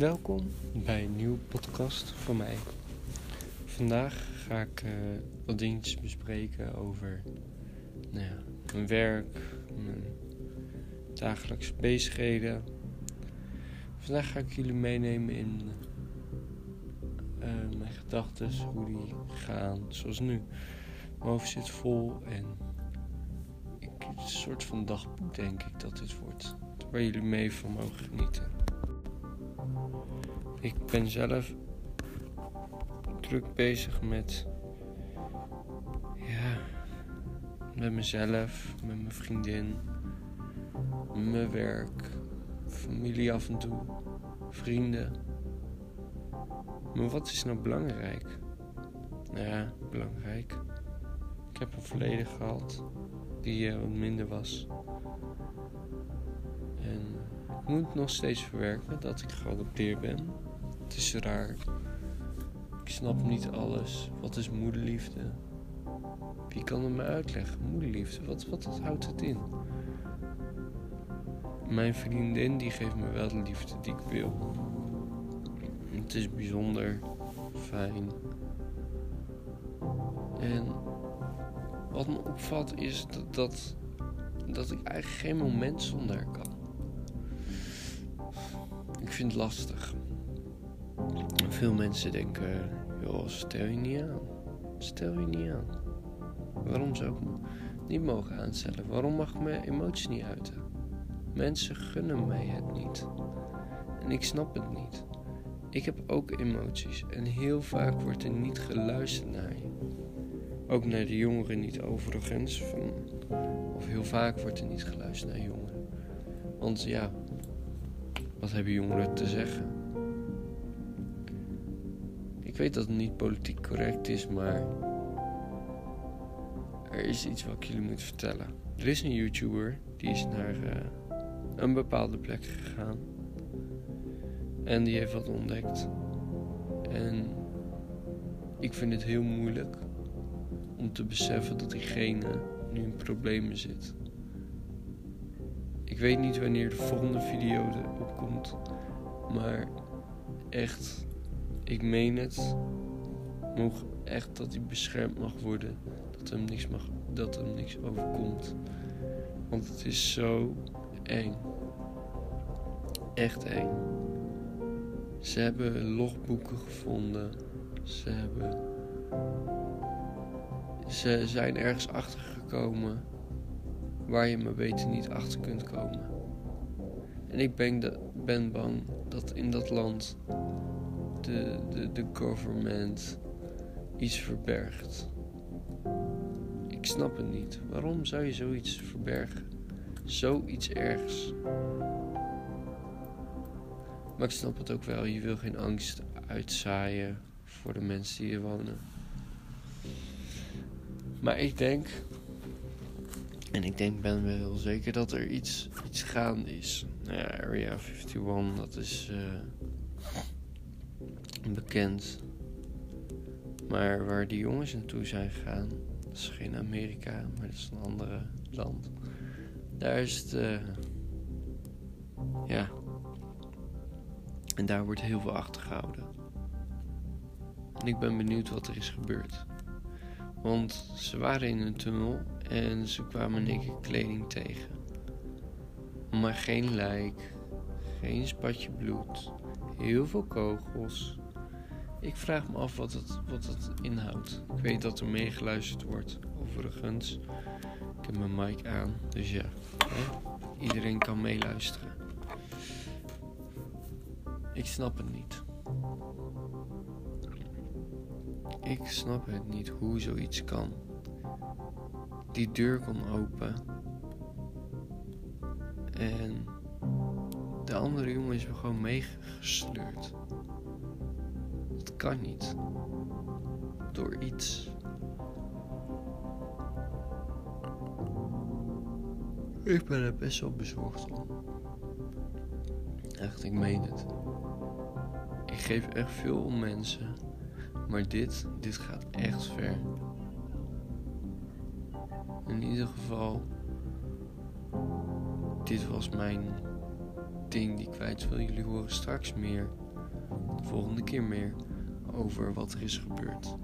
Welkom bij een nieuwe podcast van mij. Vandaag ga ik uh, wat dingetjes bespreken over nou ja, mijn werk, mijn dagelijkse bezigheden. Vandaag ga ik jullie meenemen in uh, mijn gedachten, hoe die gaan, zoals nu. Mijn hoofd zit vol en ik, een soort van dagboek denk ik dat dit wordt. Waar jullie mee van mogen genieten. Ik ben zelf druk bezig met. Ja. Met mezelf, met mijn vriendin, mijn werk, familie af en toe, vrienden. Maar wat is nou belangrijk? Nou ja, belangrijk. Ik heb een verleden gehad die uh, wat minder was. En ik moet nog steeds verwerken dat ik geadopteerd ben. Het is raar. Ik snap niet alles. Wat is moederliefde? Wie kan het me uitleggen? Moederliefde, wat, wat, houdt het in? Mijn vriendin die geeft me wel de liefde die ik wil. Het is bijzonder fijn. En wat me opvalt is dat, dat, dat ik eigenlijk geen moment zonder kan. Ik vind het lastig. Veel mensen denken, joh, stel je niet aan. Stel je niet aan. Waarom zou ik me niet mogen aanstellen? Waarom mag ik mijn emoties niet uiten? Mensen gunnen mij het niet. En ik snap het niet. Ik heb ook emoties en heel vaak wordt er niet geluisterd naar je. Ook naar de jongeren niet overigens. Van, of heel vaak wordt er niet geluisterd naar jongeren. Want ja, wat hebben jongeren te zeggen? Ik weet dat het niet politiek correct is, maar er is iets wat ik jullie moet vertellen. Er is een YouTuber die is naar uh, een bepaalde plek gegaan en die heeft wat ontdekt. En ik vind het heel moeilijk om te beseffen dat diegene nu in problemen zit. Ik weet niet wanneer de volgende video erop komt, maar echt ik meen het. Mogen echt dat hij beschermd mag worden. Dat hem niks, mag, dat hem niks overkomt. Want het is zo eng. Echt eng. Ze hebben logboeken gevonden. Ze hebben. Ze zijn ergens achter gekomen waar je maar beter niet achter kunt komen. En ik ben, ben bang dat in dat land de, de, de government iets verbergt. Ik snap het niet. Waarom zou je zoiets verbergen? Zoiets ergs. Maar ik snap het ook wel. Je wil geen angst uitzaaien voor de mensen die hier wonen. Maar ik denk, en ik denk ben wel zeker dat er iets, iets gaande is. Nou ja, Area 51, dat is. Uh, bekend. Maar waar die jongens naartoe zijn gegaan, dat is geen Amerika, maar dat is een andere land. Daar is het. Uh, ja. En daar wordt heel veel achtergehouden. En ik ben benieuwd wat er is gebeurd. Want ze waren in een tunnel en ze kwamen niks kleding tegen. Maar geen lijk, geen spatje bloed, heel veel kogels, ik vraag me af wat het, wat het inhoudt. Ik weet dat er meegeluisterd wordt, overigens. Ik heb mijn mic aan, dus ja, iedereen kan meeluisteren. Ik snap het niet. Ik snap het niet hoe zoiets kan. Die deur kon open. En de andere jongen is gewoon meegesleurd kan niet. Door iets. Ik ben er best wel bezorgd om. Echt, ik meen het. Ik geef echt veel om mensen. Maar dit, dit gaat echt ver. In ieder geval, dit was mijn ding die kwijt wil. Jullie horen straks meer de volgende keer meer over wat er is gebeurd.